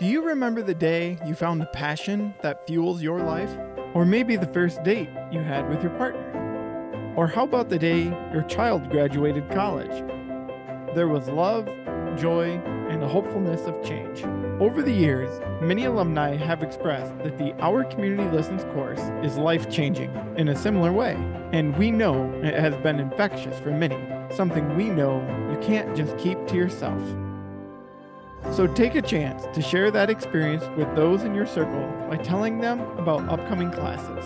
Do you remember the day you found the passion that fuels your life? Or maybe the first date you had with your partner? Or how about the day your child graduated college? There was love, joy, and a hopefulness of change. Over the years, many alumni have expressed that the Our Community Listens course is life changing in a similar way. And we know it has been infectious for many, something we know you can't just keep to yourself. So take a chance to share that experience with those in your circle by telling them about upcoming classes.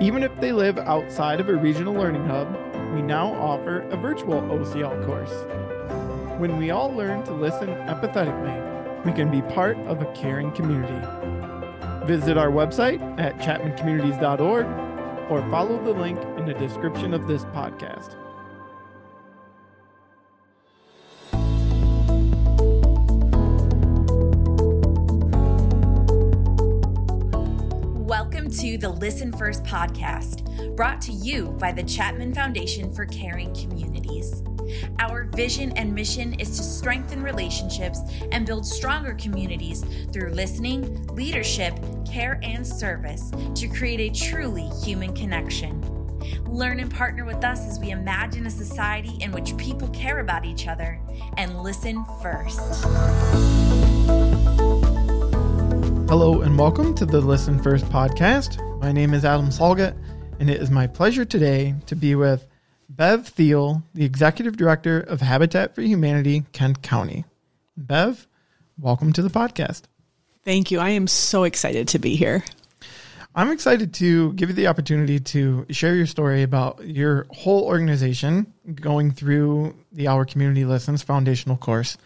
Even if they live outside of a regional learning hub, we now offer a virtual OCL course. When we all learn to listen empathetically, we can be part of a caring community. Visit our website at chapmancommunities.org or follow the link in the description of this podcast. To the Listen First podcast, brought to you by the Chapman Foundation for Caring Communities. Our vision and mission is to strengthen relationships and build stronger communities through listening, leadership, care, and service to create a truly human connection. Learn and partner with us as we imagine a society in which people care about each other and listen first. Hello and welcome to the Listen First podcast. My name is Adam Salget, and it is my pleasure today to be with Bev Thiel, the Executive Director of Habitat for Humanity, Kent County. Bev, welcome to the podcast. Thank you. I am so excited to be here. I'm excited to give you the opportunity to share your story about your whole organization going through the Our Community Listens foundational course.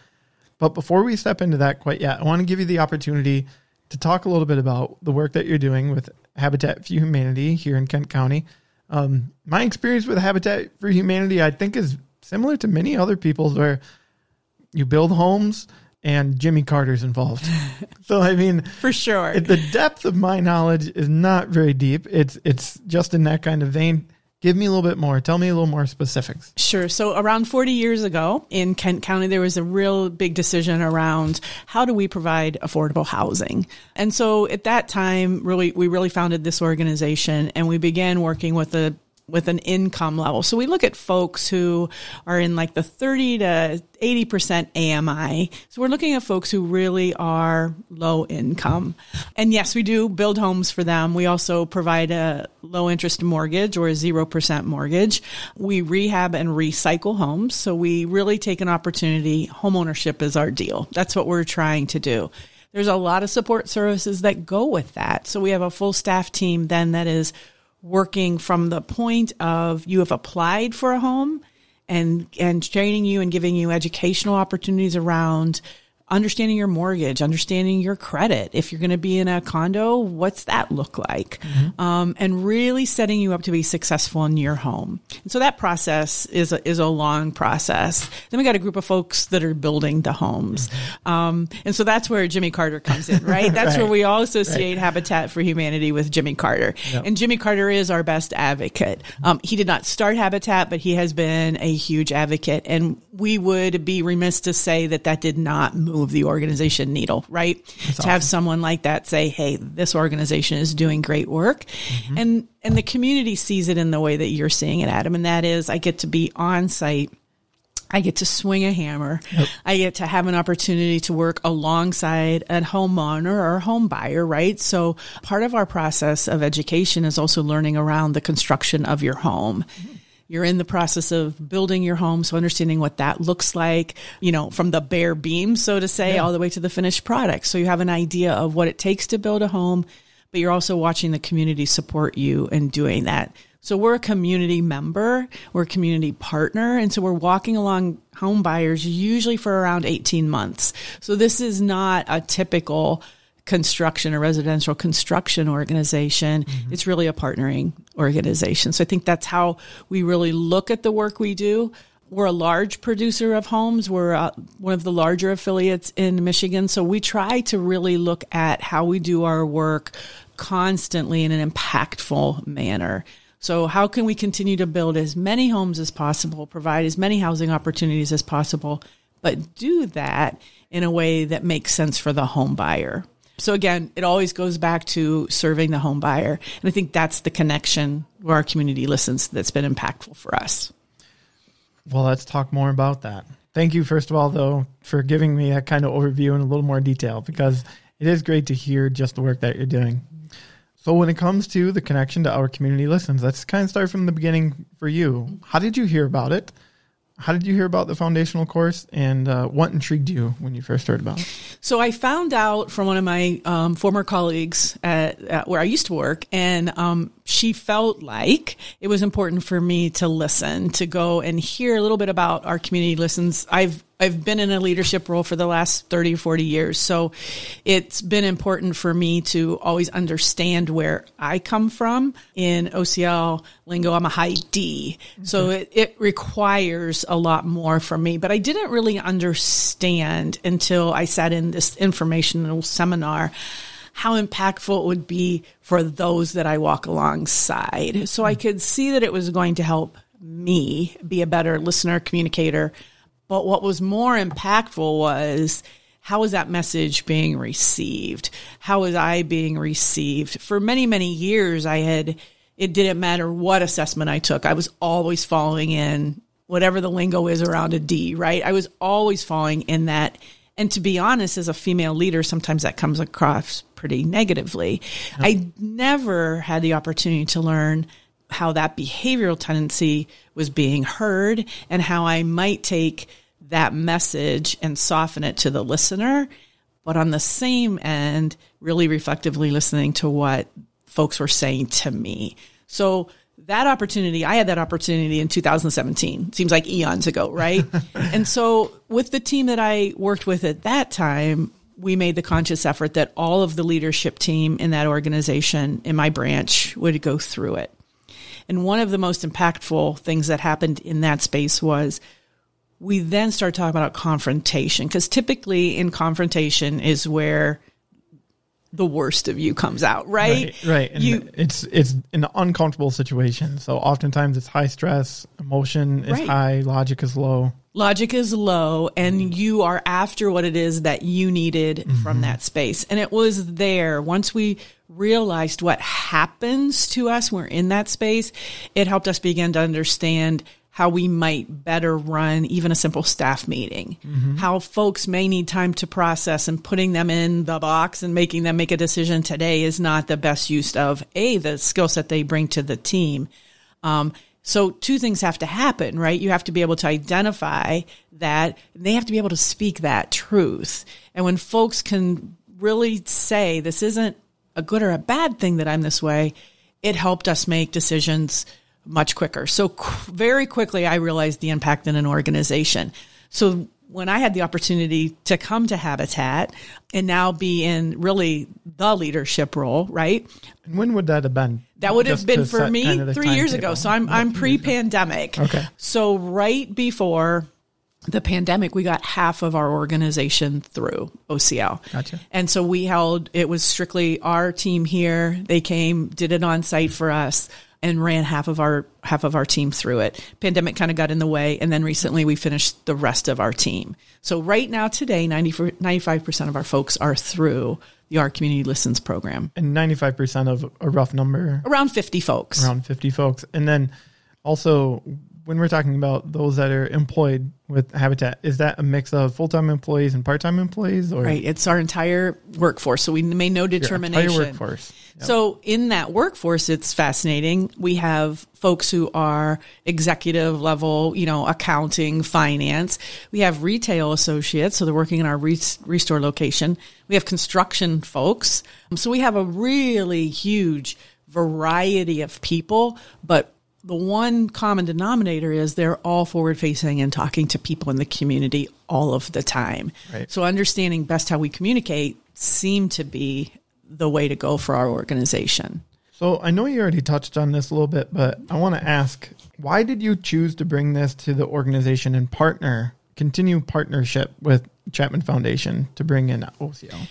But before we step into that quite yet, I want to give you the opportunity to talk a little bit about the work that you're doing with Habitat for Humanity here in Kent County. Um, my experience with Habitat for Humanity, I think, is similar to many other people's, where you build homes and Jimmy Carter's involved. so, I mean, For sure. the depth of my knowledge is not very deep. It's it's just in that kind of vein. Give me a little bit more. Tell me a little more specifics. Sure. So around 40 years ago in Kent County, there was a real big decision around how do we provide affordable housing? And so at that time, really, we really founded this organization and we began working with a with an income level. So we look at folks who are in like the 30 to 80% AMI. So we're looking at folks who really are low income. And yes, we do build homes for them. We also provide a low interest mortgage or a 0% mortgage. We rehab and recycle homes. So we really take an opportunity. Homeownership is our deal. That's what we're trying to do. There's a lot of support services that go with that. So we have a full staff team then that is working from the point of you have applied for a home and and training you and giving you educational opportunities around understanding your mortgage, understanding your credit. If you're going to be in a condo, what's that look like? Um, and really setting you up to be successful in your home. And so that process is a, is a long process. Then we got a group of folks that are building the homes. Um, and so that's where Jimmy Carter comes in, right? That's Right. where we all associate Habitat for Humanity with Jimmy Carter. And Jimmy Carter is our best advocate. Um, he did not start Habitat, but he has been a huge advocate. And we would be remiss to say that that did not move the organization needle, right? to have someone like that say, Hey, this organization is doing great work. Mm-hmm. And, and the community sees it in the way that you're seeing it, Adam. And that is I get to be on site. I get to swing a hammer. I get to have an opportunity to work alongside a homeowner or a home buyer, right? So part of our process of education is also learning around the construction of your home. Mm-hmm. You're in the process of building your home, so understanding what that looks like, you know, from the bare beam, so to say, all the way to the finished product. So you have an idea of what it takes to build a home, but you're also watching the community support you in doing that. So we're a community member, we're a community partner, and so we're walking along home buyers usually for around 18 months. So this is not a typical construction or residential construction organization. It's really a partnering organization. So I think that's how we really look at the work we do. We're a large producer of homes. We're uh, one of the larger affiliates in Michigan. So we try to really look at how we do our work constantly in an impactful manner. So how can we continue to build as many homes as possible, provide as many housing opportunities as possible, but do that in a way that makes sense for the home buyer. So again, it always goes back to serving the home buyer. And I think that's the connection where our community listens that's been impactful for us. Well, let's talk more about that. Thank you, first of all, though, for giving me that kind of overview in a little more detail because it is great to hear just the work that you're doing. So, when it comes to the connection to our community listens, let's kind of start from the beginning for you. How did you hear about it? How did you hear about the foundational course, and uh, what intrigued you when you first heard about it? So I found out from one of my um, former colleagues at, at, where I used to work, and um, she felt like it was important for me to listen, to go and hear a little bit about our community listens. I've I've been in a leadership role for the last 30 or 40 years. So it's been important for me to always understand where I come from. In OCL lingo, I'm a high D. Okay. So it, it requires a lot more from me. But I didn't really understand until I sat in this informational seminar how impactful it would be for those that I walk alongside. So I hmm. could see that it was going to help me be a better listener, communicator, but what was more impactful was how was that message being received? How was I being received? For many, many years, I had, it didn't matter what assessment I took. I was always falling in whatever the lingo is around a D, right? I was always falling in that. And to be honest, as a female leader, sometimes that comes across pretty negatively. Yep. I never had the opportunity to learn how that behavioral tendency was being heard and how I might take that message and soften it to the listener. But on the same end, really reflectively listening to what folks were saying to me. So that opportunity, I had that opportunity in 2017. Seems like eons ago, right? and so with the team that I worked with at that time, we made the conscious effort that all of the leadership team in that organization in my branch would go through it. And one of the most impactful things that happened in that space was we then start talking about confrontation because typically in confrontation is where the worst of you comes out, right? Right. right. And you, it's it's an uncomfortable situation. So oftentimes it's high stress, emotion is right. high, logic is low. Logic is low, and you are after what it is that you needed mm-hmm. from that space. And it was there once we realized what happens to us when we're in that space, it helped us begin to understand how we might better run even a simple staff meeting, mm-hmm. how folks may need time to process and putting them in the box and making them make a decision today is not the best use of a the skill set they bring to the team. Um, so two things have to happen, right? You have to be able to identify that they have to be able to speak that truth. And when folks can really say this isn't a good or a bad thing that I'm this way, it helped us make decisions much quicker. So qu- very quickly, I realized the impact in an organization. So when I had the opportunity to come to Habitat and now be in really the leadership role, right? And when would that have been? That would have been for me kind of three years table. ago. So I'm I'm pre-pandemic. Okay. So right before the pandemic, we got half of our organization through OCL. Gotcha. And so we held it was strictly our team here. They came, did it on site for us and ran half of our half of our team through it. Pandemic kind of got in the way, and then recently we finished the rest of our team. So right now, today, 95 percent of our folks are through the Our Community Listens program, and ninety five percent of a rough number, around fifty folks, around fifty folks, and then also when we're talking about those that are employed with Habitat, is that a mix of full time employees and part time employees? Or right, it's our entire workforce. So we made no determination. Your entire workforce. Yep. So in that workforce, it's fascinating. We have folks who are executive level, you know, accounting, finance. We have retail associates, so they're working in our ReStore location. We have construction folks. So we have a really huge variety of people, but the one common denominator is they're all forward facing and talking to people in the community all of the time. Right. So understanding best how we communicate seemed to be the way to go for our organization. So I know you already touched on this a little bit, but I want to ask why did you choose to bring this to the organization and partner, continue partnership with Chapman Foundation to bring in OCL?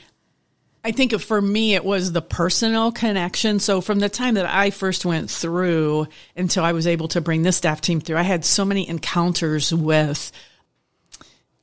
I think for me, it was the personal connection. So from the time that I first went through until I was able to bring this staff team through, I had so many encounters with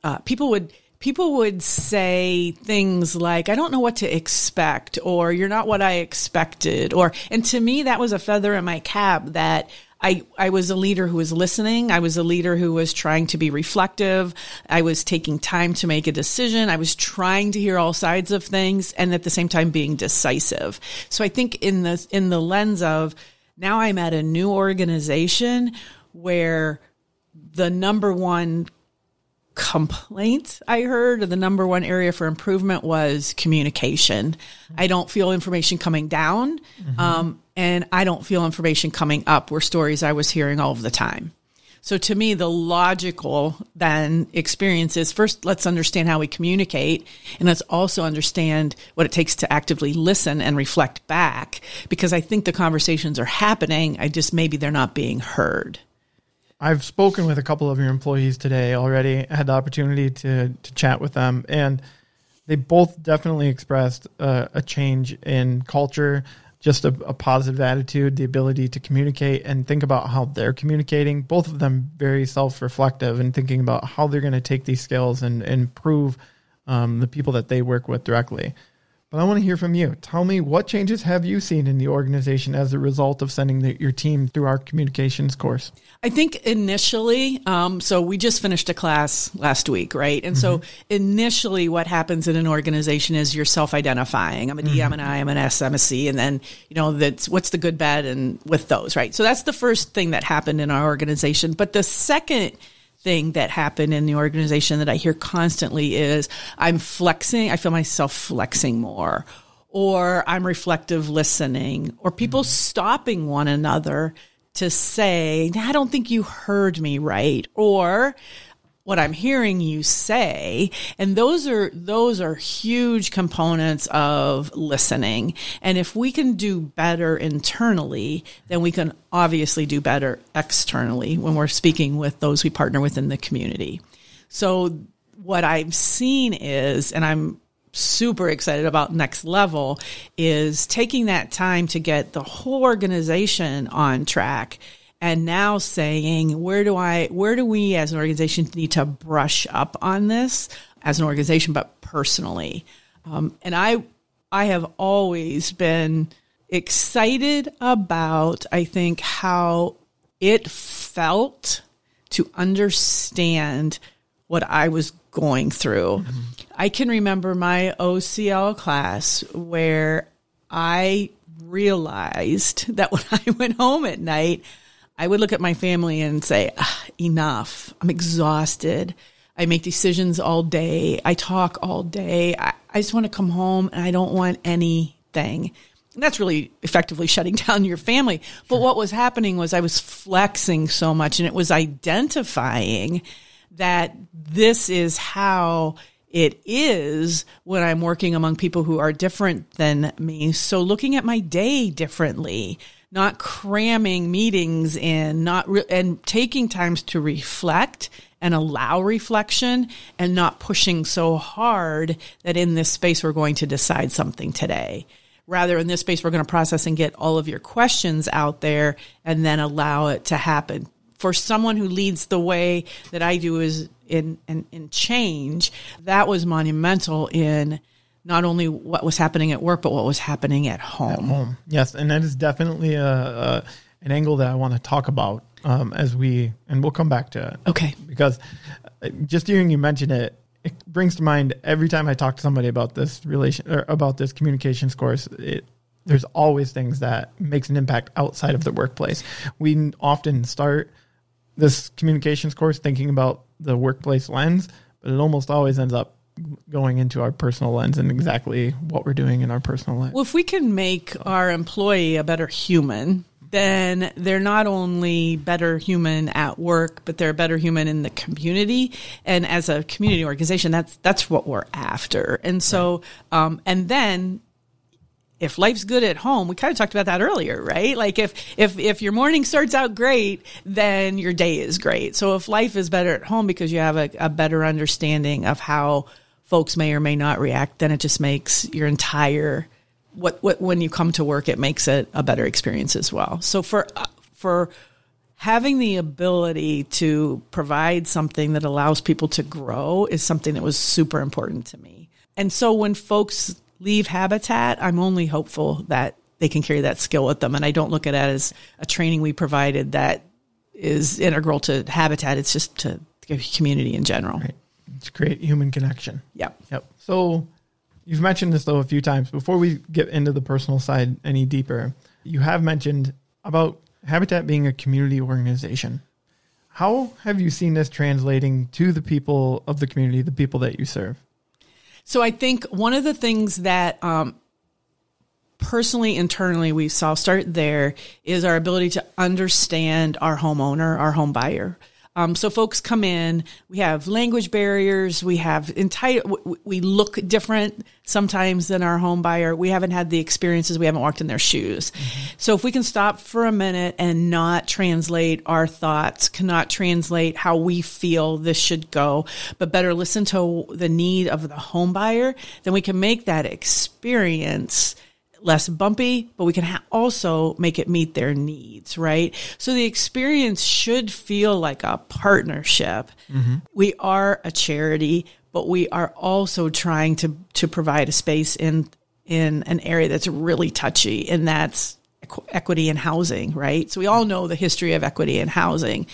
uh, people would people would say things like, I don't know what to expect, or you're not what I expected. Or, and to me, that was a feather in my cap that I, I was a leader who was listening. I was a leader who was trying to be reflective. I was taking time to make a decision. I was trying to hear all sides of things and at the same time being decisive. So I think in the, in the lens of now I'm at a new organization where the number one complaint I heard, the number one area for improvement was communication. I don't feel information coming down, mm-hmm. um, and I don't feel information coming up were stories I was hearing all of the time. So to me, the logical then experience is first, let's understand how we communicate and let's also understand what it takes to actively listen and reflect back because I think the conversations are happening. I just maybe they're not being heard. I've spoken with a couple of your employees today already. I had the opportunity to to chat with them, and they both definitely expressed uh, a change in culture, just a, a, positive attitude, the ability to communicate and think about how they're communicating. Both of them very self reflective and thinking about how they're going to take these skills and, and improve um, the people that they work with directly. But I want to hear from you. Tell me what changes have you seen in the organization as a result of sending the, your team through our communications course? I think initially, um, so we just finished a class last week, right? And mm-hmm. so initially, what happens in an organization is you're self-identifying. I'm a D, mm-hmm. I'm an I, I'm an S, I'm a C, and then you know that's what's the good, bad, and with those, right? So that's the first thing that happened in our organization. But the second thing that happened in the organization that I hear constantly is I'm flexing, I feel myself flexing more, or I'm reflective listening, or people mm-hmm. stopping one another to say, I don't think you heard me right, or what I'm hearing you say. And those are, those are huge components of listening. And if we can do better internally, then we can obviously do better externally when we're speaking with those we partner with in the community. So what I've seen is, and I'm super excited about next level is taking that time to get the whole organization on track and now saying where do I where do we as an organization need to brush up on this as an organization, but personally. Um, and I I have always been excited about I think how it felt to understand what I was going through. Mm-hmm. I can remember my OCL class where I realized that when I went home at night, I would look at my family and say, ah, enough. I'm exhausted. I make decisions all day. I talk all day. I, I just want to come home and I don't want anything. And that's really effectively shutting down your family. But what was happening was I was flexing so much and it was identifying that this is how it is when I'm working among people who are different than me. So looking at my day differently, not cramming meetings in, not re- and taking times to reflect and allow reflection and not pushing so hard that in this space we're going to decide something today. Rather, in this space, we're going to process and get all of your questions out there and then allow it to happen. For someone who leads the way that I do is in, in, in change, that was monumental in not only what was happening at work, but what was happening at home. At home, yes, and that is definitely a, a an angle that I want to talk about um, as we, and we'll come back to it. Okay, because uh, just hearing you mention it, it brings to mind every time I talk to somebody about this relation or about this communications course. It there's always things that makes an impact outside of the workplace. We often start this communications course thinking about the workplace lens, but it almost always ends up going into our personal lens and exactly what we're doing in our personal life. Well, if we can make our employee a better human, then they're not only better human at work, but they're a better human in the community. And as a community organization, that's that's what we're after. And so, um, and then if life's good at home, we kind of talked about that earlier, right? Like if if if your morning starts out great, then your day is great. So if life is better at home because you have a, a better understanding of how folks may or may not react, then it just makes your entire what, what when you come to work, it makes it a better experience as well. So for uh, for having the ability to provide something that allows people to grow is something that was super important to me. And so when folks leave Habitat, I'm only hopeful that they can carry that skill with them. And I don't look at it as a training we provided that is integral to Habitat. It's just to the community in general. Right. It's create human connection. Yep. Yep. So you've mentioned this though a few times. Before we get into the personal side any deeper, you have mentioned about Habitat being a community organization. How have you seen this translating to the people of the community, the people that you serve? So I think one of the things that um, personally, internally, we saw start there is our ability to understand our homeowner, our home buyer. Um, so folks come in, we have language barriers, we have entire, we look different sometimes than our home buyer. We haven't had the experiences, we haven't walked in their shoes. Mm-hmm. So if we can stop for a minute and not translate our thoughts, cannot translate how we feel this should go, but better listen to the need of the home buyer, then we can make that experience less bumpy, but we can ha- also make it meet their needs, right? So the experience should feel like a partnership. Mm-hmm. We are a charity, but we are also trying to to provide a space in in an area that's really touchy, and that's equ- equity in housing, right? So we all know the history of equity in housing.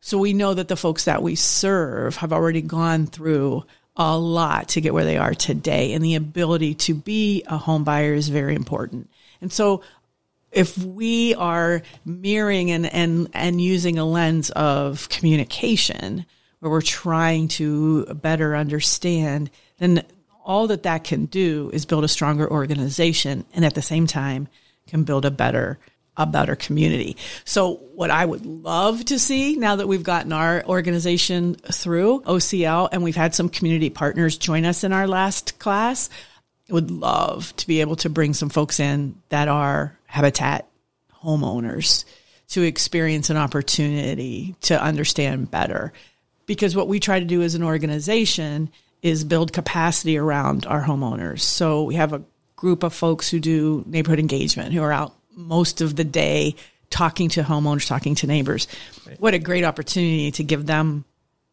So we know that the folks that we serve have already gone through a lot to get where they are today. And the ability to be a home buyer is very important. And so if we are mirroring and, and, and using a lens of communication where we're trying to better understand, then all that that can do is build a stronger organization and at the same time can build a better a better community. So what I would love to see now that we've gotten our organization through OCL and we've had some community partners join us in our last class, I would love to be able to bring some folks in that are habitat homeowners to experience an opportunity to understand better. Because what we try to do as an organization is build capacity around our homeowners. So we have a group of folks who do neighborhood engagement who are out most of the day talking to homeowners, talking to neighbors. Right. What a great opportunity to give them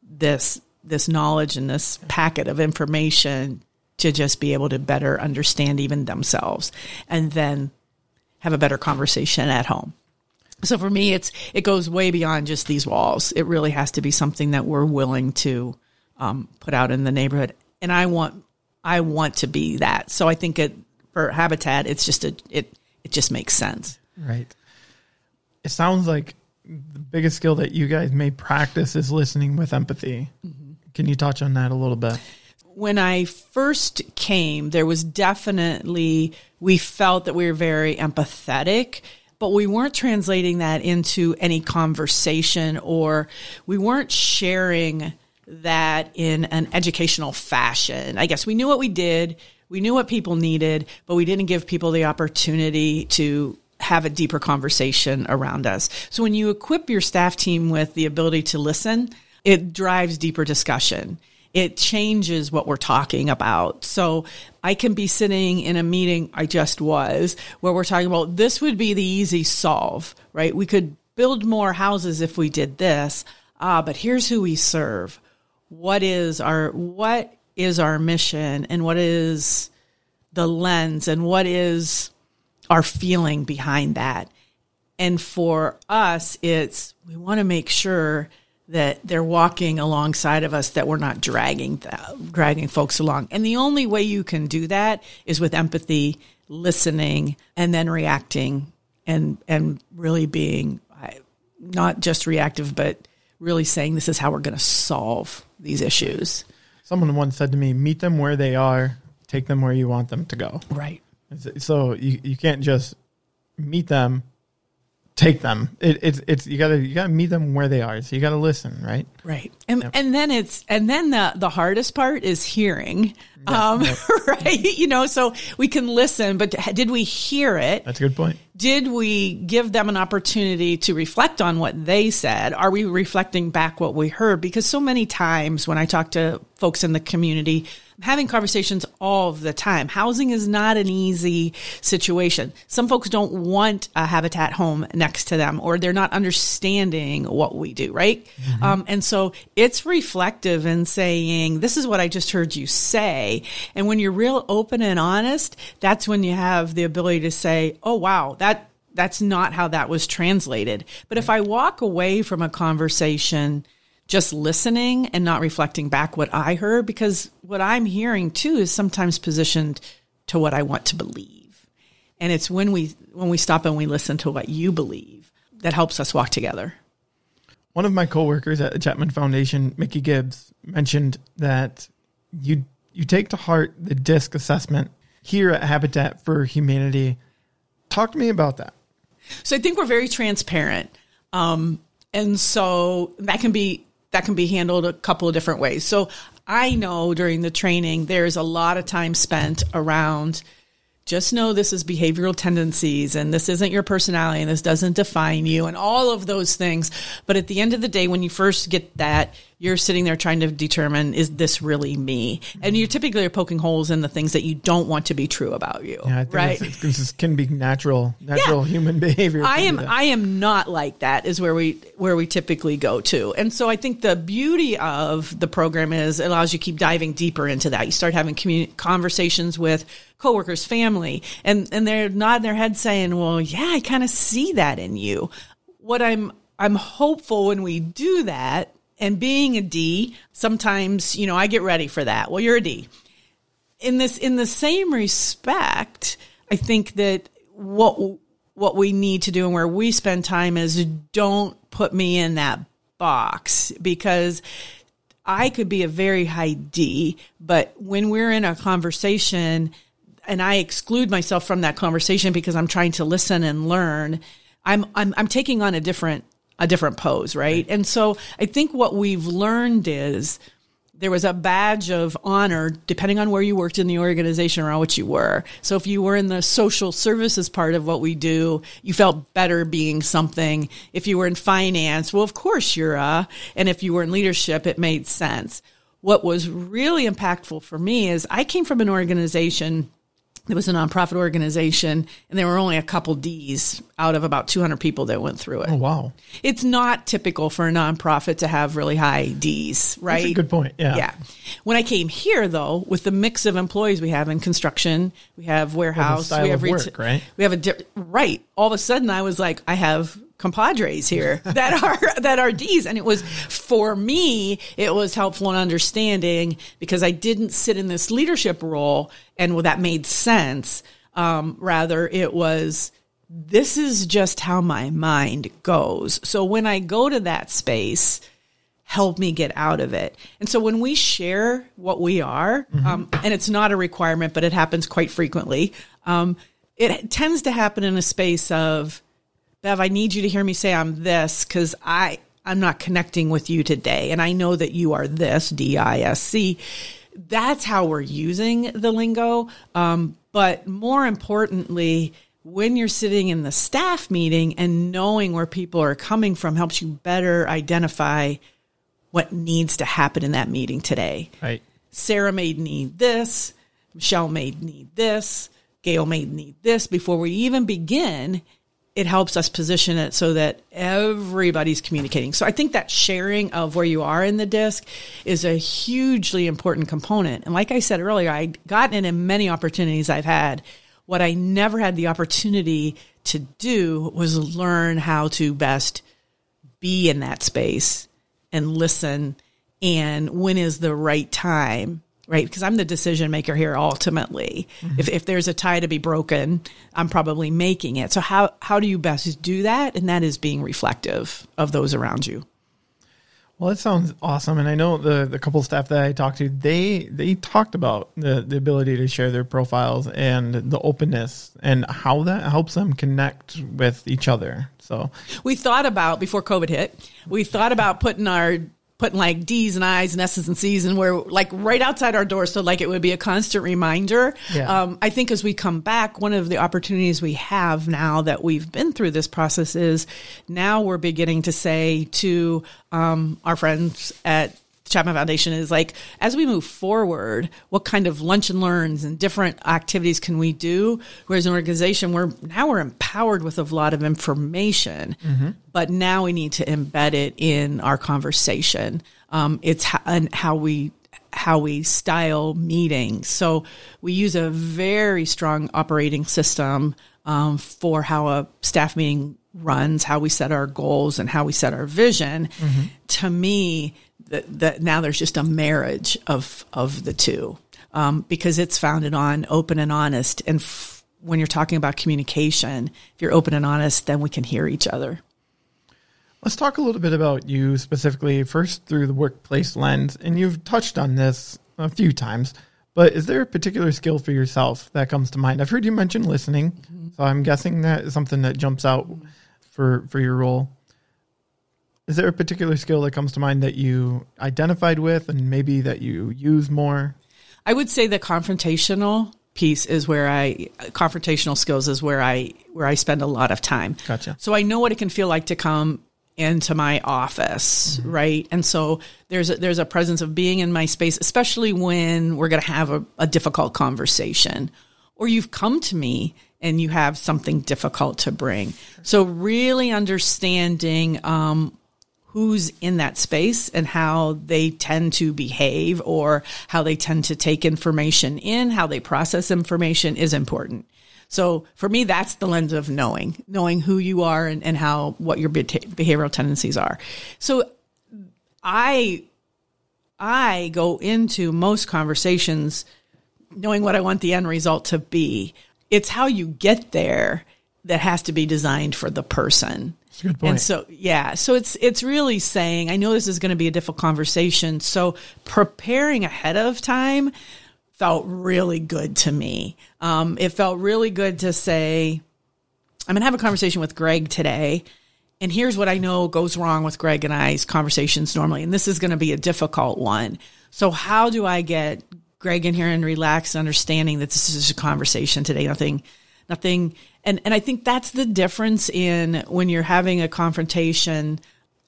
this this knowledge and this packet of information to just be able to better understand even themselves and then have a better conversation at home. So for me it's it goes way beyond just these walls. It really has to be something that we're willing to um, put out in the neighborhood. And I want I want to be that. So I think it for habitat it's just a it it just makes sense. Right. It sounds like the biggest skill that you guys may practice is listening with empathy. Mm-hmm. Can you touch on that a little bit? When I first came, there was definitely, we felt that we were very empathetic, but we weren't translating that into any conversation or we weren't sharing that in an educational fashion. I guess we knew what we did we knew what people needed, but we didn't give people the opportunity to have a deeper conversation around us. So when you equip your staff team with the ability to listen, it drives deeper discussion. It changes what we're talking about. So I can be sitting in a meeting I just was where we're talking about this would be the easy solve, right? We could build more houses if we did this. Ah, but here's who we serve. What is our, what is our mission and what is the lens and what is our feeling behind that. And for us, it's we want to make sure that they're walking alongside of us, that we're not dragging dragging folks along. And the only way you can do that is with empathy, listening, and then reacting, and and really being not just reactive, but really saying this is how we're going to solve these issues. Someone once said to me, "Meet them where they are, take them where you want them to go." Right. So you you can't just meet them, take them. It, it's it's you gotta you gotta meet them where they are. So you gotta listen, right? Right. And yep. and then it's and then the the hardest part is hearing, um, right? You know, so we can listen, but did we hear it? That's a good point. Did we give them an opportunity to reflect on what they said? Are we reflecting back what we heard? Because so many times when I talk to folks in the community, I'm having conversations all the time. Housing is not an easy situation. Some folks don't want a habitat home next to them or they're not understanding what we do, right? Mm-hmm. Um, and so it's reflective in saying, this is what I just heard you say. And when you're real open and honest, that's when you have the ability to say, oh, wow, that, that's not how that was translated. But if I walk away from a conversation just listening and not reflecting back what I heard because what I'm hearing too is sometimes positioned to what I want to believe. And it's when we when we stop and we listen to what you believe that helps us walk together. One of my coworkers at the Chapman Foundation, Mickey Gibbs, mentioned that you you take to heart the DISC assessment here at Habitat for Humanity. Talk to me about that. So I think we're very transparent. Um, and so that can be that can be handled a couple of different ways. So I know during the training, there's a lot of time spent around just know this is behavioral tendencies and this isn't your personality and this doesn't define you and all of those things. But at the end of the day, when you first get that, you're sitting there trying to determine, is this really me? And you typically are poking holes in the things that you don't want to be true about you. Yeah, right? This can be natural, natural yeah. human behavior. I am, I am not like that is where we, where we typically go to. And so I think the beauty of the program is it allows you to keep diving deeper into that. You start having conversations with coworkers, family, and and they're nodding their head saying, "Well, yeah, I kind of see that in you." What I'm I'm hopeful when we do that, and being a D, sometimes you know I get ready for that. Well, you're a D. In this, in the same respect, I think that what what we need to do and where we spend time is don't put me in that box because I could be a very high D, but when we're in a conversation and I exclude myself from that conversation because I'm trying to listen and learn, I'm I'm I'm taking on a different a different pose, right? right? And so I think what we've learned is there was a badge of honor depending on where you worked in the organization or what you were. So if you were in the social services part of what we do, you felt better being something. If you were in finance, well, of course you're a, and if you were in leadership, it made sense. What was really impactful for me is I came from an organization it was a nonprofit organization, and there were only a couple D's out of about 200 people that went through it. Oh, wow. It's not typical for a nonprofit to have really high D's, right? That's a good point. Yeah. Yeah. When I came here, though, with the mix of employees we have in construction, we have warehouse, well, we have reta- work, right? We have a di- right. All of a sudden, I was like, I have compadres here that are that are D's. And it was for me it was helpful in understanding because I didn't sit in this leadership role and well that made sense. Um, rather it was this is just how my mind goes. So when I go to that space help me get out of it. And so when we share what we are mm-hmm. um, and it's not a requirement but it happens quite frequently um, it tends to happen in a space of Bev, I need you to hear me say I'm this because I I'm not connecting with you today, and I know that you are this D I S C. That's how we're using the lingo. Um, but more importantly, when you're sitting in the staff meeting and knowing where people are coming from helps you better identify what needs to happen in that meeting today. Right. Sarah may need this. Michelle may need this. Gail may need this before we even begin it helps us position it so that everybody's communicating. So I think that sharing of where you are in the DISC is a hugely important component. And like I said earlier, I'd gotten in many opportunities I've had. What I never had the opportunity to do was learn how to best be in that space and listen and when is the right time right? Because I'm the decision maker here ultimately. Mm-hmm. If, if there's a tie to be broken, I'm probably making it. So how, how do you best do that? And that is being reflective of those around you. Well, it sounds awesome, and I know the the couple staff that I talked to, they they talked about the the ability to share their profiles and the openness and how that helps them connect with each other. So we thought about before COVID hit, we thought about putting our putting like D's and I's and S's and C's and we're like right outside our door. So like it would be a constant reminder. Yeah. Um, I think as we come back, one of the opportunities we have now that we've been through this process is now we're beginning to say to um, our friends at Chapman Foundation is like, as we move forward, what kind of lunch and learns and different activities can we do? Whereas an organization, we're now we're empowered with a lot of information, but now we need to embed it in our conversation. Um, it's how, and how we how we style meetings. So we use a very strong operating system um, for how a staff meeting runs, how we set our goals, and how we set our vision. To me, that, that now there's just a marriage of of the two um, because it's founded on open and honest. And f- when you're talking about communication, if you're open and honest, then we can hear each other. Let's talk a little bit about you specifically, first through the workplace lens. And you've touched on this a few times, but is there a particular skill for yourself that comes to mind? I've heard you mention listening, so I'm guessing that is something that jumps out for, for your role. Is there a particular skill that comes to mind that you identified with and maybe that you use more? I would say the confrontational piece is where I confrontational skills is where I where I spend a lot of time. Gotcha. So I know what it can feel like to come into my office, right? And so there's a, there's a presence of being in my space, especially when we're going to have a, a difficult conversation, or you've come to me and you have something difficult to bring. So really understanding um, who's in that space and how they tend to behave or how they tend to take information in, how they process information is important. So for me, that's the lens of knowing, knowing who you are and, and how, what your behavioral tendencies are. So I, I go into most conversations knowing what I want the end result to be. It's how you get there that has to be designed for the person. That's a good point. And so, yeah, so it's it's really saying, I know this is going to be a difficult conversation, so preparing ahead of time felt really good to me. Um, it felt really good to say, I'm going to have a conversation with Greg today. And here's what I know goes wrong with Greg and I's conversations normally. And this is going to be a difficult one. So, how do I get Greg in here and relax, understanding that this is just a conversation today? Nothing, nothing. And, and I think that's the difference in when you're having a confrontation.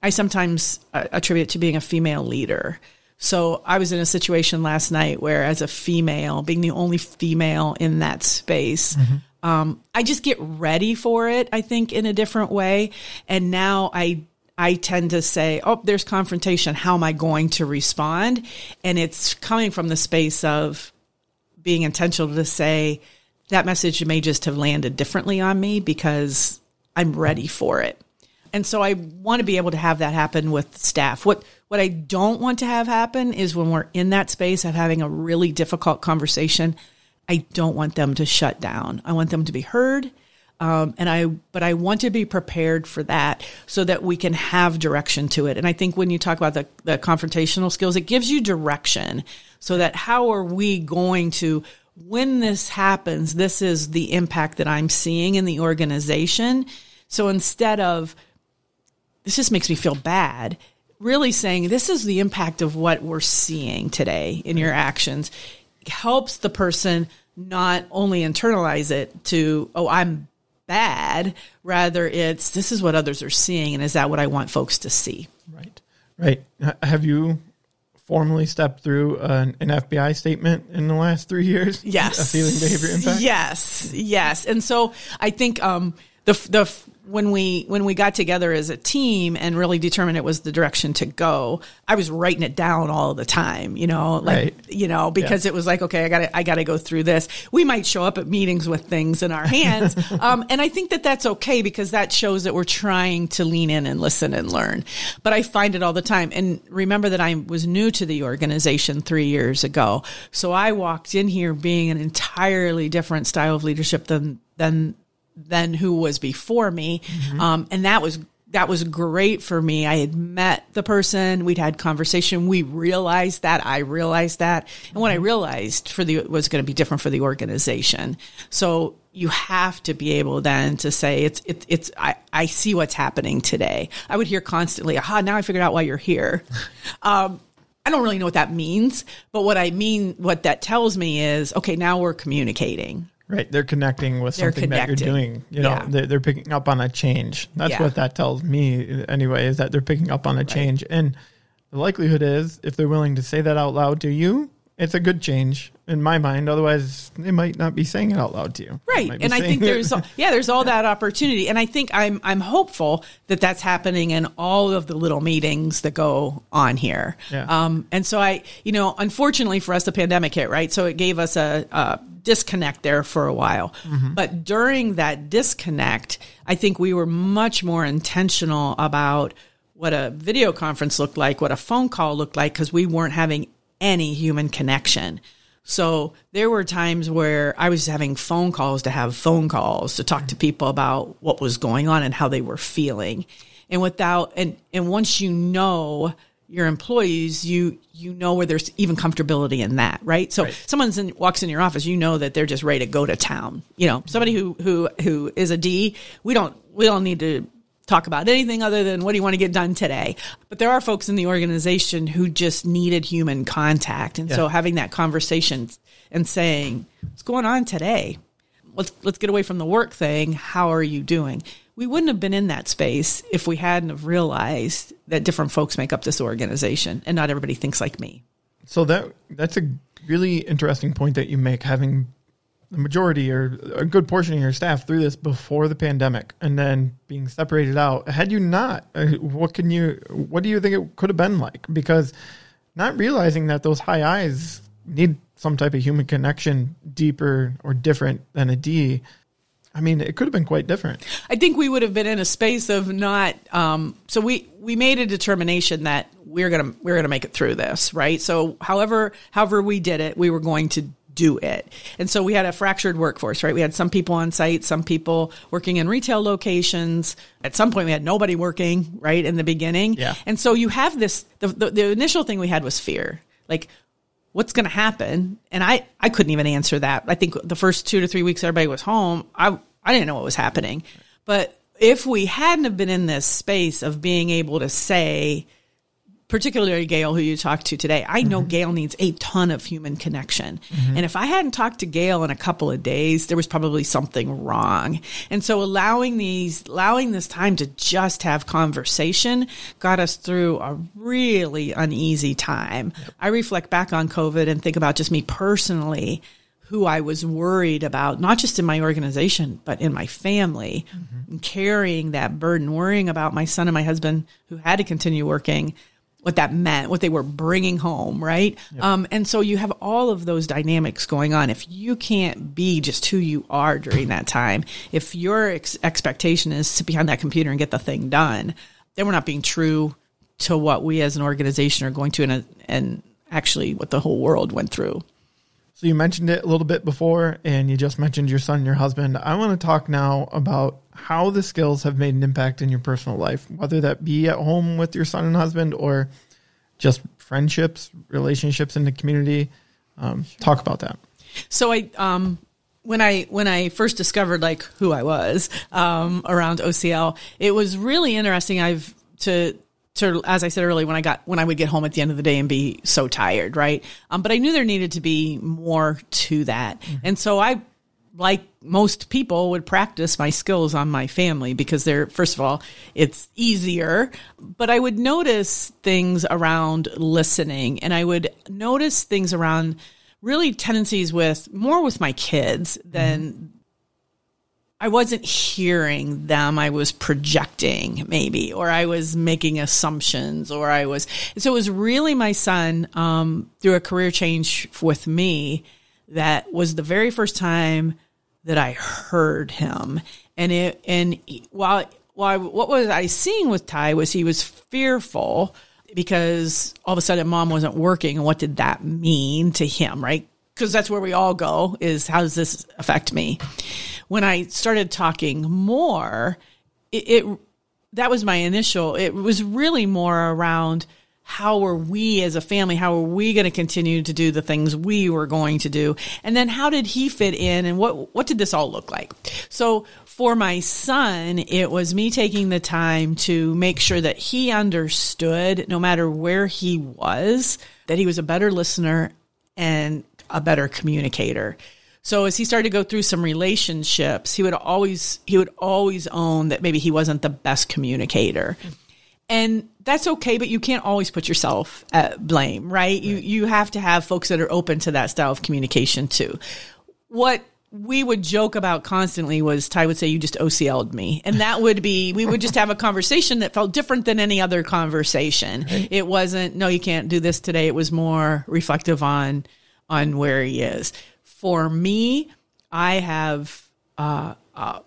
I sometimes uh, attribute it to being a female leader. So I was in a situation last night where, as a female, being the only female in that space, um, I just get ready for it. I think in a different way, and now I I tend to say, "Oh, there's confrontation. How am I going to respond?" And it's coming from the space of being intentional to say that message may just have landed differently on me because I'm ready for it. And so I want to be able to have that happen with staff. What what I don't want to have happen is when we're in that space of having a really difficult conversation, I don't want them to shut down. I want them to be heard. Um, and I, but I want to be prepared for that so that we can have direction to it. And I think when you talk about the, the confrontational skills, it gives you direction so that how are we going to, when this happens, this is the impact that I'm seeing in the organization. So instead of, this just makes me feel bad, really saying this is the impact of what we're seeing today in your actions helps the person not only internalize it to, oh, I'm bad, rather it's this is what others are seeing, and is that what I want folks to see? Right. Right. Have you formally stepped through an, an FBI statement in the last three years? Yes. A feeling behavior impact? Yes, yes. And so I think um, the the when we when we got together as a team and really determined it was the direction to go, I was writing it down all the time. You know, like Right. you know because it was like okay, I got to I got to go through this. We might show up at meetings with things in our hands, um, and I think that that's okay because that shows that we're trying to lean in and listen and learn. But I find it all the time. And remember that I was new to the organization three years ago, so I walked in here being an entirely different style of leadership than than than who was before me, um, and that was that was great for me. I had met the person, we'd had conversation, we realized that, I realized that. And what I realized for the was going to be different for the organization. So you have to be able then to say it's it's it's I, I see what's happening today. I would hear constantly, aha, now I figured out why you're here. um, I don't really know what that means, but what I mean, what that tells me is, okay, now we're communicating. Right. They're connecting with they're something that you're doing. You know, yeah. they're, they're, picking up on a change. That's yeah. what that tells me anyway, is that they're picking up on a change. Right. And the likelihood is if they're willing to say that out loud to you, it's a good change in my mind. Otherwise, they might not be saying it out loud to you. Right. And I think there's, yeah, there's all that opportunity. And I think I'm, I'm hopeful that that's happening in all of the little meetings that go on here. Yeah. Um, and so I, you know, unfortunately for us, the pandemic hit, right? So it gave us a, a disconnect there for a while. Mm-hmm. But during that disconnect, I think we were much more intentional about what a video conference looked like, what a phone call looked like, because we weren't having any human connection. So there were times where I was having phone calls to have phone calls to talk to mm-hmm. people about what was going on and how they were feeling. And without and and once you know your employees, you you know where there's even comfortability in that, right? So right. someone's in, walks in your office, you know that they're just ready to go to town. You know, somebody who who who is a D, we don't we don't need to talk about anything other than what do you want to get done today. But there are folks in the organization who just needed human contact. And yeah. so having that conversation and saying, what's going on today? Let's, let's get away from the work thing. How are you doing? We wouldn't have been in that space if we hadn't have realized that different folks make up this organization and not everybody thinks like me. So that that's a really interesting point that you make having the majority or a good portion of your staff through this before the pandemic and then being separated out had you not uh, what can you what do you think it could have been like because not realizing that those high eyes need some type of human connection deeper or different than a d I mean, it could have been quite different. I think we would have been in a space of not. Um, so we we made a determination that we're gonna we're gonna make it through this, right? So however however we did it, we were going to do it. And so we had a fractured workforce, right? We had some people on site, some people working in retail locations. At some point, we had nobody working, right, in the beginning. Yeah. And so you have this, the, the, the initial thing we had was fear. Like, what's going to happen? And I, I couldn't even answer that. I think the first two to three weeks everybody was home, I, I didn't know what was happening. But if we hadn't have been in this space of being able to say, particularly Gail, who you talked to today, I know mm-hmm. Gail needs a ton of human connection. Mm-hmm. And if I hadn't talked to Gail in a couple of days, there was probably something wrong. And so allowing these, allowing this time to just have conversation got us through a really uneasy time. Yep. I reflect back on COVID and think about just me personally who I was worried about, not just in my organization, but in my family, mm-hmm. carrying that burden, worrying about my son and my husband who had to continue working what that meant, what they were bringing home, right? Yep. Um, and so you have all of those dynamics going on. If you can't be just who you are during that time, if your ex- expectation is to be on that computer and get the thing done, then we're not being true to what we as an organization are going to and, and actually what the whole world went through. So you mentioned it a little bit before, and you just mentioned your son and your husband. I want to talk now about how the skills have made an impact in your personal life, whether that be at home with your son and husband or just friendships, relationships in the community. Um, talk about that. So I, um, when I when I first discovered like who I was um, around OCL, it was really interesting. I've to to as I said earlier, when I got when I would get home at the end of the day and be so tired, right? Um, but I knew there needed to be more to that, mm-hmm. and so I, like most people, would practice my skills on my family because they're first of all it's easier, but I would notice things around listening, and I would notice things around really tendencies with more with my kids than mm-hmm. I wasn't hearing them. I was projecting maybe, or I was making assumptions, or I was. So it was really my son um, through a career change with me that was the very first time that I heard him. And it and while while what was I seeing with Ty was he was fearful because all of a sudden mom wasn't working, and what did that mean to him, right? Because that's where we all go is how does this affect me? when I started talking more, it, it that was my initial. It was really more around how are we as a family? How are we going to continue to do the things we were going to do? And then how did he fit in and what, what did this all look like? So for my son, it was me taking the time to make sure that he understood no matter where he was, that he was a better listener and a better communicator. So as he started to go through some relationships, he would always he would always own that maybe he wasn't the best communicator. And that's okay, but you can't always put yourself at blame, right? right? You you have to have folks that are open to that style of communication too. What we would joke about constantly was Ty would say, You just OCL'd me. And that would be, we would just have a conversation that felt different than any other conversation. Right. It wasn't, No, you can't do this today. It was more reflective on, on where he is for me, I have uh, a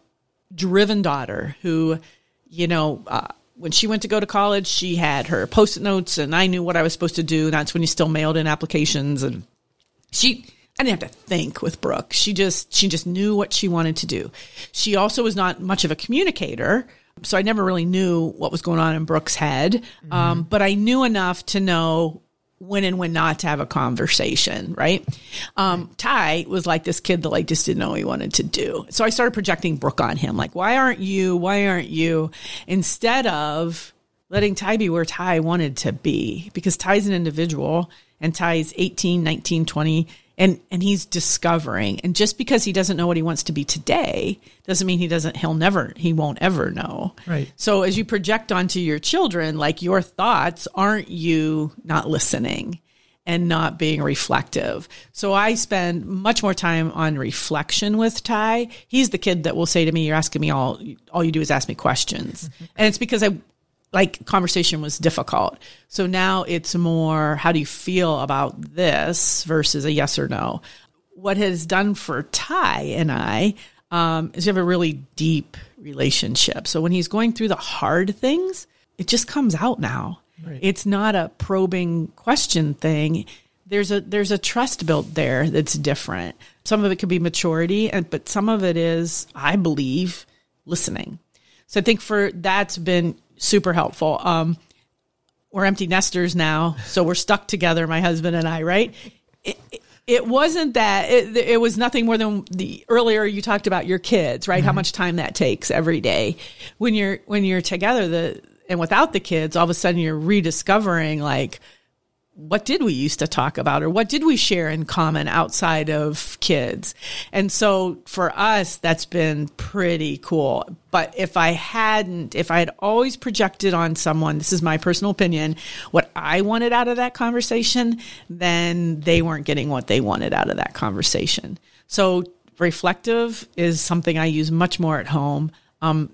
driven daughter who, you know, uh, when she went to go to college, she had her post-it notes, and I knew what I was supposed to do. That's when you still mailed in applications, and she. I didn't have to think with Brooke. She just she just knew what she wanted to do. She also was not much of a communicator, so I never really knew what was going on in Brooke's head. Mm-hmm. But I knew enough to know when and when not to have a conversation, right? Um, Ty was like this kid that like just didn't know what he wanted to do. So I started projecting Brooke on him, like, why aren't you? Why aren't you? Instead of letting Ty be where Ty wanted to be, because Ty's an individual and Ty's 18, 19, 20 and and he's discovering and just because he doesn't know what he wants to be today doesn't mean he doesn't he'll never he won't ever know right so as you project onto your children like your thoughts aren't you not listening and not being reflective. So I spend much more time on reflection with Ty. He's the kid that will say to me, "You're asking me all. All you do is ask me questions," mm-hmm. and it's because I like conversation was difficult. So now it's more how do you feel about this versus a yes or no. What has done for Ty and I um, is we have a really deep relationship. So when he's going through the hard things, it just comes out now. Right. It's not a probing question thing. There's a there's a trust built there that's different. Some of it could be maturity, and but some of it is, I believe, listening. So I think for that's been super helpful. Um, we're empty nesters now, so we're stuck together, my husband and I, right? It, it, it wasn't that it, it, was nothing more than the earlier you talked about your kids, right? Mm-hmm. How much time that takes every day when you're when you're together. The and without the kids, all of a sudden you're rediscovering like what did we used to talk about or what did we share in common outside of kids? And so for us, that's been pretty cool. But if I hadn't, if I had always projected on someone, this is my personal opinion, what I wanted out of that conversation, then they weren't getting what they wanted out of that conversation. So reflective is something I use much more at home. Um,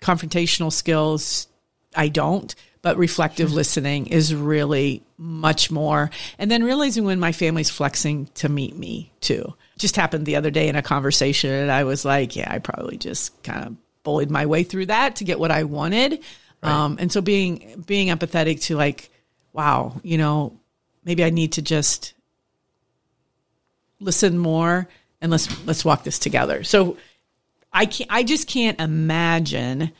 confrontational skills, I don't but reflective listening is really much more. And then realizing when my family's flexing to meet me too. Just happened the other day in a conversation, and I was like, yeah, I probably just kind of bullied my way through that to get what I wanted. Right. Um, and so being being empathetic to like, wow, you know, maybe I need to just listen more and let's let's walk this together. So I can't, I just can't imagine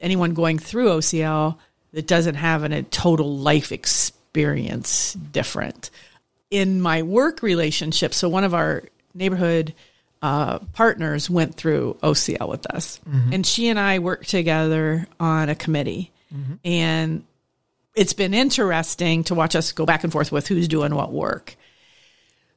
anyone going through OCL that doesn't have an, a total life experience different. In my work relationship, so one of our neighborhood uh, partners went through OCL with us, mm-hmm. and she and I worked together on a committee, mm-hmm. and it's been interesting to watch us go back and forth with who's doing what work.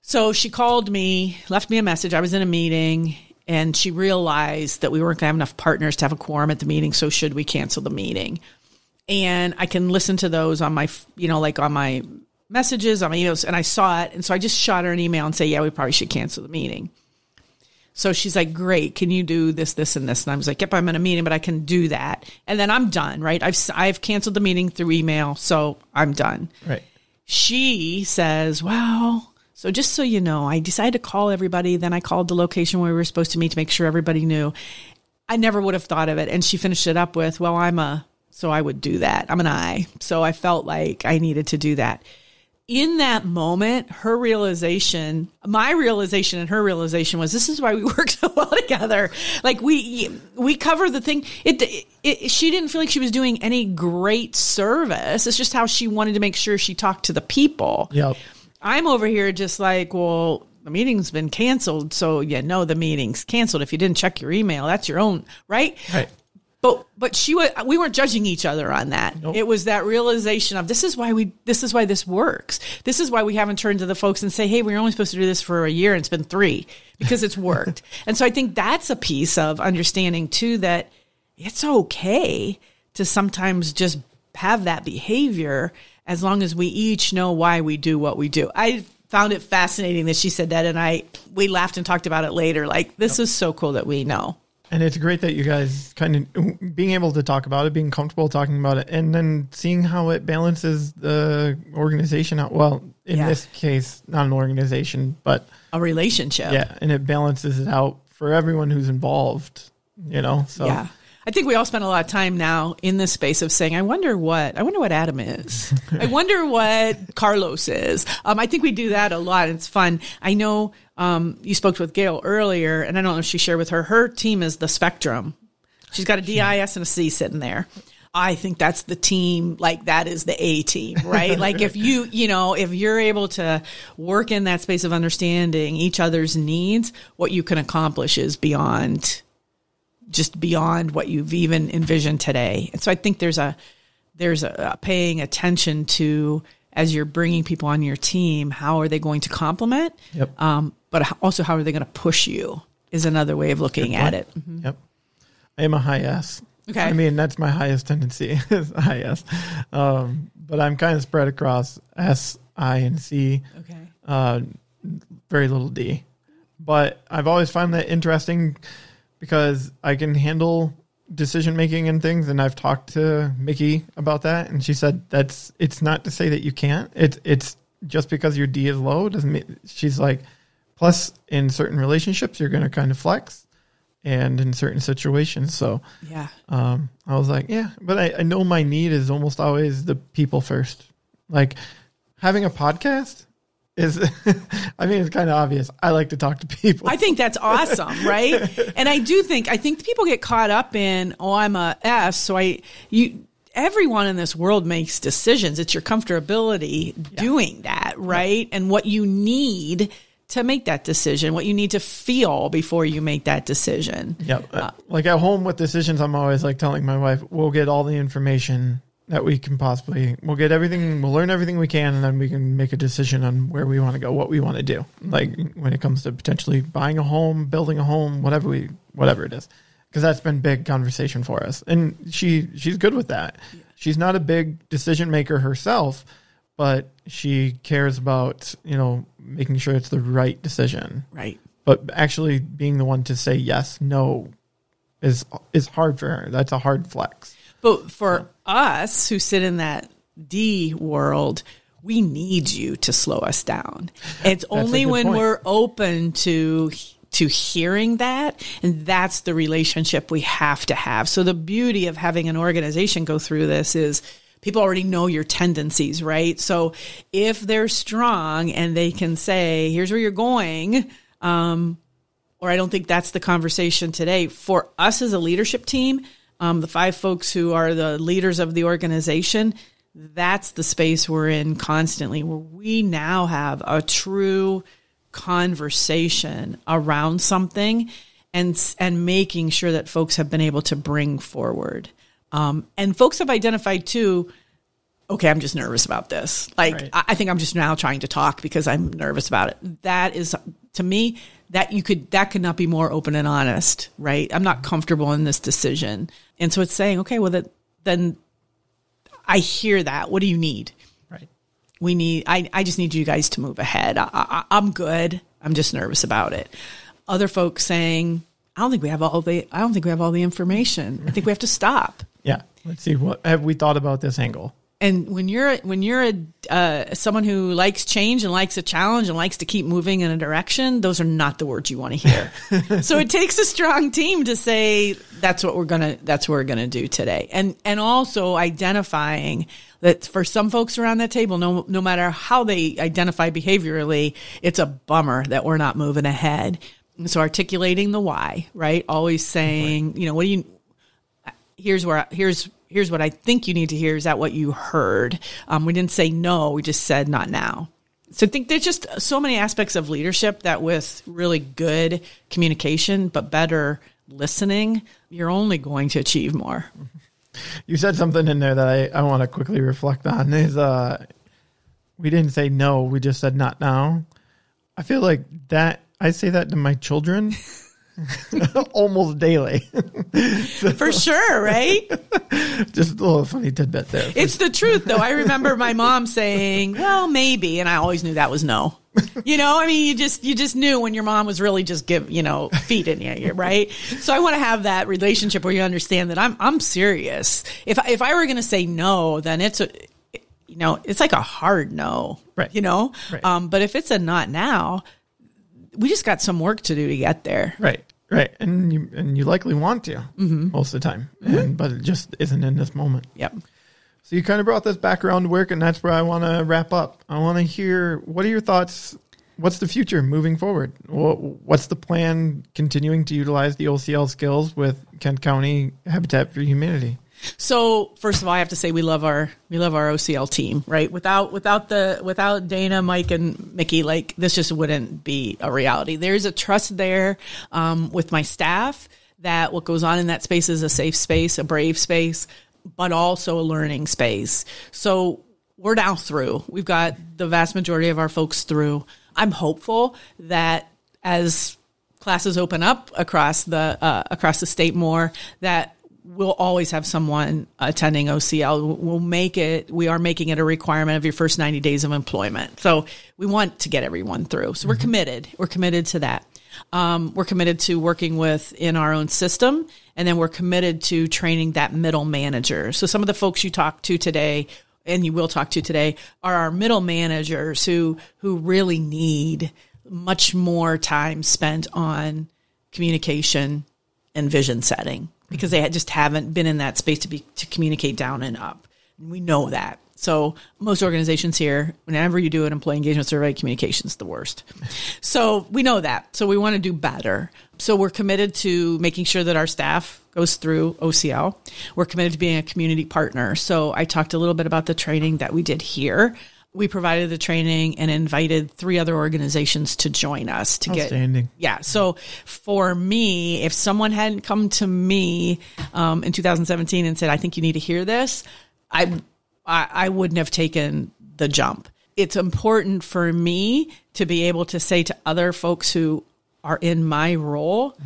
So she called me, left me a message. I was in a meeting, and she realized that we weren't going to have enough partners to have a quorum at the meeting. So should we cancel the meeting? And I can listen to those on my, you know, like on my messages, on my emails, and I saw it. And so I just shot her an email and say, yeah, we probably should cancel the meeting. So she's like, great. Can you do this, this, and this? And I was like, yep, I'm in a meeting, but I can do that. And then I'm done, right? I've, I've canceled the meeting through email. So I'm done. Right. She says, well, so just so you know, I decided to call everybody. Then I called the location where we were supposed to meet to make sure everybody knew. I never would have thought of it. And she finished it up with, well, I'm a so I would do that. I'm an I. So I felt like I needed to do that. in that moment, her realization, my realization and her realization was this is why we work so well together. Like we, we cover the thing. It, it, it, she didn't feel like she was doing any great service. It's just how she wanted to make sure she talked to the people. Yep. I'm over here just like, well, the meeting's been canceled. So you know the meeting's canceled. If you didn't check your email, that's your own, right? Right. But but she was we weren't judging each other on that. Nope. It was that realization of this is why we this is why this works. This is why we haven't turned to the folks and say, "Hey, we are only supposed to do this for a year and it's been 3 because it's worked." and so I think that's a piece of understanding too that it's okay to sometimes just have that behavior as long as we each know why we do what we do. I found it fascinating that she said that and I we laughed and talked about it later like this is so cool that we know. And it's great that you guys kind of being able to talk about it, being comfortable talking about it, and then seeing how it balances the organization out. Well, in Yeah. this case, not an organization, but A relationship. yeah, and it balances it out for everyone who's involved. You know, so Yeah. I think we all spend a lot of time now in this space of saying, I wonder what, I wonder what Adam is. I wonder what Carlos is. Um, I think we do that a lot. It's fun. I know, um, you spoke with Gail earlier and I don't know if she shared with her, her team is the spectrum. She's got a DIS and a C sitting there. I think that's the team, like that is the A team, right? like if you, you know, if you're able to work in that space of understanding each other's needs, what you can accomplish is beyond just beyond what you've even envisioned today. And so I think there's a there's a, a paying attention to as you're bringing people on your team, how are they going to complement? Yep. Um, but also how are they going to push you is another way of looking at it. Yep. I am a high S. Okay. I mean, that's my highest tendency is high S. Um, but I'm kind of spread across S, I, and C. Okay. Uh, very little D. But I've always found that interesting because I can handle decision making and things and I've talked to Mickey about that and she said that's it's not to say that you can't. It's it's just because your D is low doesn't mean she's like plus in certain relationships you're going to kind of flex and in certain situations so Yeah. um, I was like, yeah, but I, I know my need is almost always the people first. Like having a podcast is, I mean, it's kind of obvious. I like to talk to people. I think that's awesome, right? And I do think I think people get caught up in, oh, I'm a S, so I you everyone in this world makes decisions. It's your comfortability doing that, right? And what you need to make that decision, what you need to feel before you make that decision. yeah, uh, like at home with decisions, I'm always like telling my wife, we'll get all the information that we can possibly, we'll get everything, we'll learn everything we can, and then we can make a decision on where we want to go, what we want to do. Mm-hmm. Like when it comes to potentially buying a home, building a home, whatever we, whatever it is. because that's been big conversation for us, and she she's good with that. She's not a big decision maker herself, but she cares about you know making sure it's the right decision. Right. But actually being the one to say yes, no, is is hard for her. That's a hard flex. But for us who sit in that D world, we need you to slow us down. It's only when point. we're open to to hearing that and that's the relationship we have to have. So the beauty of having an organization go through this is people already know your tendencies, right? So if they're strong and they can say, here's where you're going, um, or I don't think that's the conversation today. For us as a leadership team, um, the five folks who are the leaders of the organization, that's the space we're in constantly, where we now have a true conversation around something and and making sure that folks have been able to bring forward. Um, and folks have identified too okay, I'm just nervous about this. Like, Right. I, I think I'm just now trying to talk because I'm nervous about it. That is, to me, that you could, that could not be more open and honest, right? I'm not comfortable in this decision. And so it's saying, okay, well, that, then I hear that. What do you need? Right. We need, I, I just need you guys to move ahead. I, I, I'm good. I'm just nervous about it. Other folks saying, I don't think we have all the, I don't think we have all the information. I think we have to stop. Yeah. Let's see. What have we thought about this angle? And when you're when you're a uh, someone who likes change and likes a challenge and likes to keep moving in a direction, those are not the words you want to hear. so it takes a strong team to say that's what we're gonna that's what we're gonna do today, and and also identifying that for some folks around that table, no, no matter how they identify behaviorally, it's a bummer that we're not moving ahead. And so articulating the why, right? Always saying, you know, what do you, here's where, here's, here's what I think you need to hear. Is that what you heard? Um, we didn't say no. We just said not now. So I think there's just so many aspects of leadership that with really good communication, but better listening, you're only going to achieve more. You said something in there that I, I want to quickly reflect on is uh we didn't say no, we just said not now. I feel like that I say that to my children almost daily. For sure, right? Just a little funny tidbit there. It's the truth, though. I remember my mom saying, "Well, maybe," and I always knew that was no. You know, I mean, you just you just knew when your mom was really just give you know feeding you, right? So I want to have that relationship where you understand that I'm I'm serious. If if I were going to say no, then it's a you know it's like a hard no, Right. You know, Right. um, but if it's a not now, we just got some work to do to get there. Right. Right. And you and you likely want to Mm-hmm. most of the time. And but it just isn't in this moment. Yep. So you kind of brought this background to work and that's where I want to wrap up. I want to hear what are your thoughts what's the future moving forward? What's the plan continuing to utilize the OCL skills with Kent County Habitat for Humanity? So first of all, I have to say we love our we love our OCL team, right? Without without the without Dana, Mike, and Mickey, like this just wouldn't be a reality. There's a trust there um, with my staff that what goes on in that space is a safe space, a brave space, but also a learning space. So we're now through. We've got the vast majority of our folks through. I'm hopeful that as classes open up across the uh, across the state more that we'll always have someone attending OCL. We'll make it. We are making it a requirement of your first 90 days of employment. So we want to get everyone through. So we're committed. We're committed to that. Um, we're committed to working with in our own system, and then we're committed to training that middle manager. So some of the folks you talked to today and you will talk to today are our middle managers who who really need much more time spent on communication and vision setting because they just haven't been in that space to be to communicate down and up. And we know that. So most organizations here, whenever you do an employee engagement survey, communication is the worst. So we know that. So we want to do better. So we're committed to making sure that our staff goes through OCL. We're committed to being a community partner. So I talked a little bit about the training that we did here. We provided the training and invited three other organizations to join us to get Outstanding. yeah. So for me, if someone hadn't come to me um, in 2017 and said, "I think you need to hear this," I, I I wouldn't have taken the jump. It's important for me to be able to say to other folks who are in my role,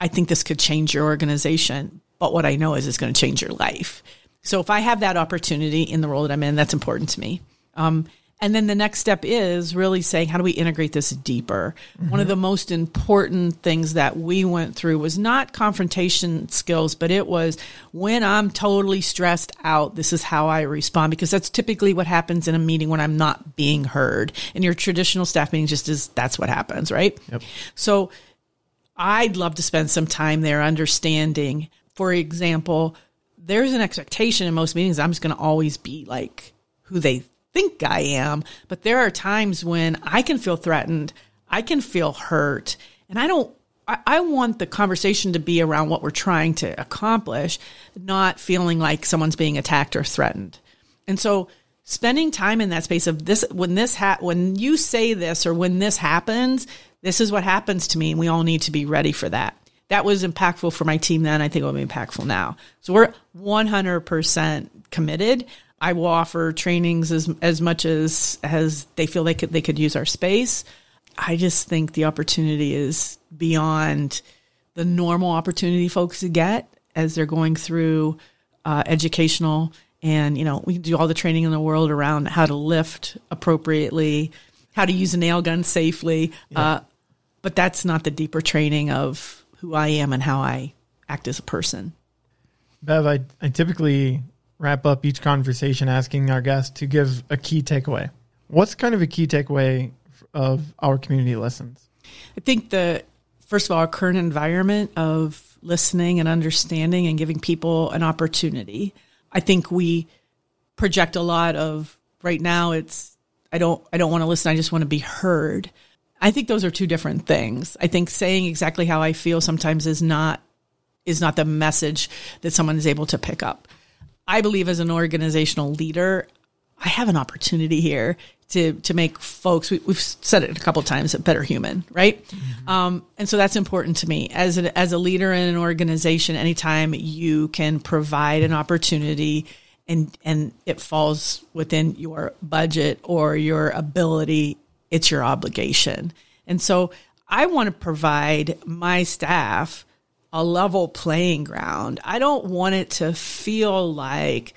I think this could change your organization. But what I know is it's going to change your life. So if I have that opportunity in the role that I'm in, that's important to me. Um, and then the next step is really saying, how do we integrate this deeper? One of the most important things that we went through was not confrontation skills, but it was when I'm totally stressed out, this is how I respond, because that's typically what happens in a meeting when I'm not being heard. And your traditional staff meeting, just is that's what happens, right? Yep. So I'd love to spend some time there understanding, for example, there's an expectation in most meetings I'm just going to always be like who they think I am. But there are times when I can feel threatened, I can feel hurt, and I don't. I, want the conversation to be around what we're trying to accomplish, not feeling like someone's being attacked or threatened. And so spending time in that space of this when this ha- when you say this or when this happens, this is what happens to me and we all need to be ready for that. That was impactful for my team then. I think it will be impactful now. So we're 100% committed. I will offer trainings as as much as as they feel they could they could use our space. I just think the opportunity is beyond the normal opportunity folks get as they're going through uh, educational and you know we do all the training in the world around how to lift appropriately how to use a nail gun safely uh, but that's not the deeper training of who i am and how i act as a person Bev, I, I typically wrap up each conversation asking our guests to give a key takeaway. What's kind of a key takeaway of Our Community Listens? I think the first of all, our current environment of listening and understanding and giving people an opportunity. I think we project a lot of right now it's I don't I don't want to listen, I just want to be heard. I think those are two different things. I think saying exactly how I feel sometimes is not is not the message that someone is able to pick up. I believe as an organizational leader, I have an opportunity here to to make folks. We, have said it a couple times, a better human, right? Mm-hmm. Um, and so that's important to me as a, as a leader in an organization. Anytime you can provide an opportunity, and and it falls within your budget or your ability, it's your obligation. And so I want to provide my staff a level playing ground. I don't want it to feel like,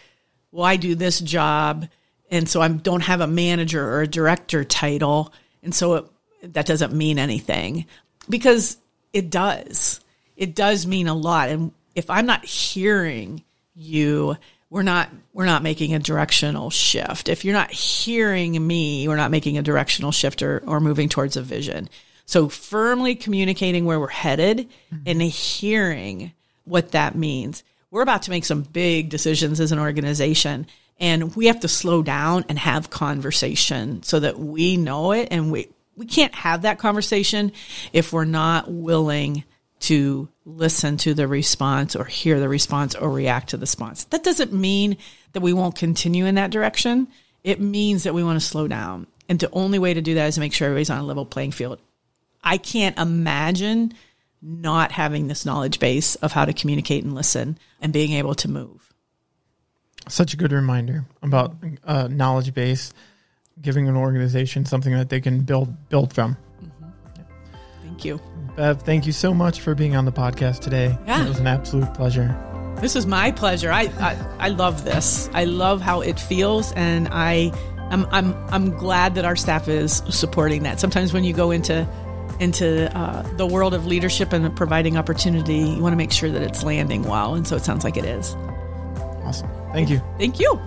well, I do this job and so I don't have a manager or a director title, and so it, that doesn't mean anything because it does. It does mean a lot, and if I'm not hearing you, we're not we're not making a directional shift. If you're not hearing me, we're not making a directional shift or, or moving towards a vision. So firmly communicating where we're headed mm-hmm. and hearing what that means. We're about to make some big decisions as an organization and we have to slow down and have conversation so that we know it and we we can't have that conversation if we're not willing to listen to the response or hear the response or react to the response. That doesn't mean that we won't continue in that direction. It means that we want to slow down. And the only way to do that is to make sure everybody's on a level playing field. I can't imagine not having this knowledge base of how to communicate and listen and being able to move such a good reminder about uh, knowledge base, giving an organization something that they can build build from. Mm-hmm. Thank you, Bev. Thank you so much for being on the podcast today. Yeah. It was an absolute pleasure. This is my pleasure. I, I, I love this. I love how it feels, and I I'm I'm I'm glad that our staff is supporting that. Sometimes when you go into into uh, the world of leadership and providing opportunity, you want to make sure that it's landing well, and so it sounds like it is. Awesome. Thank you. Thank you.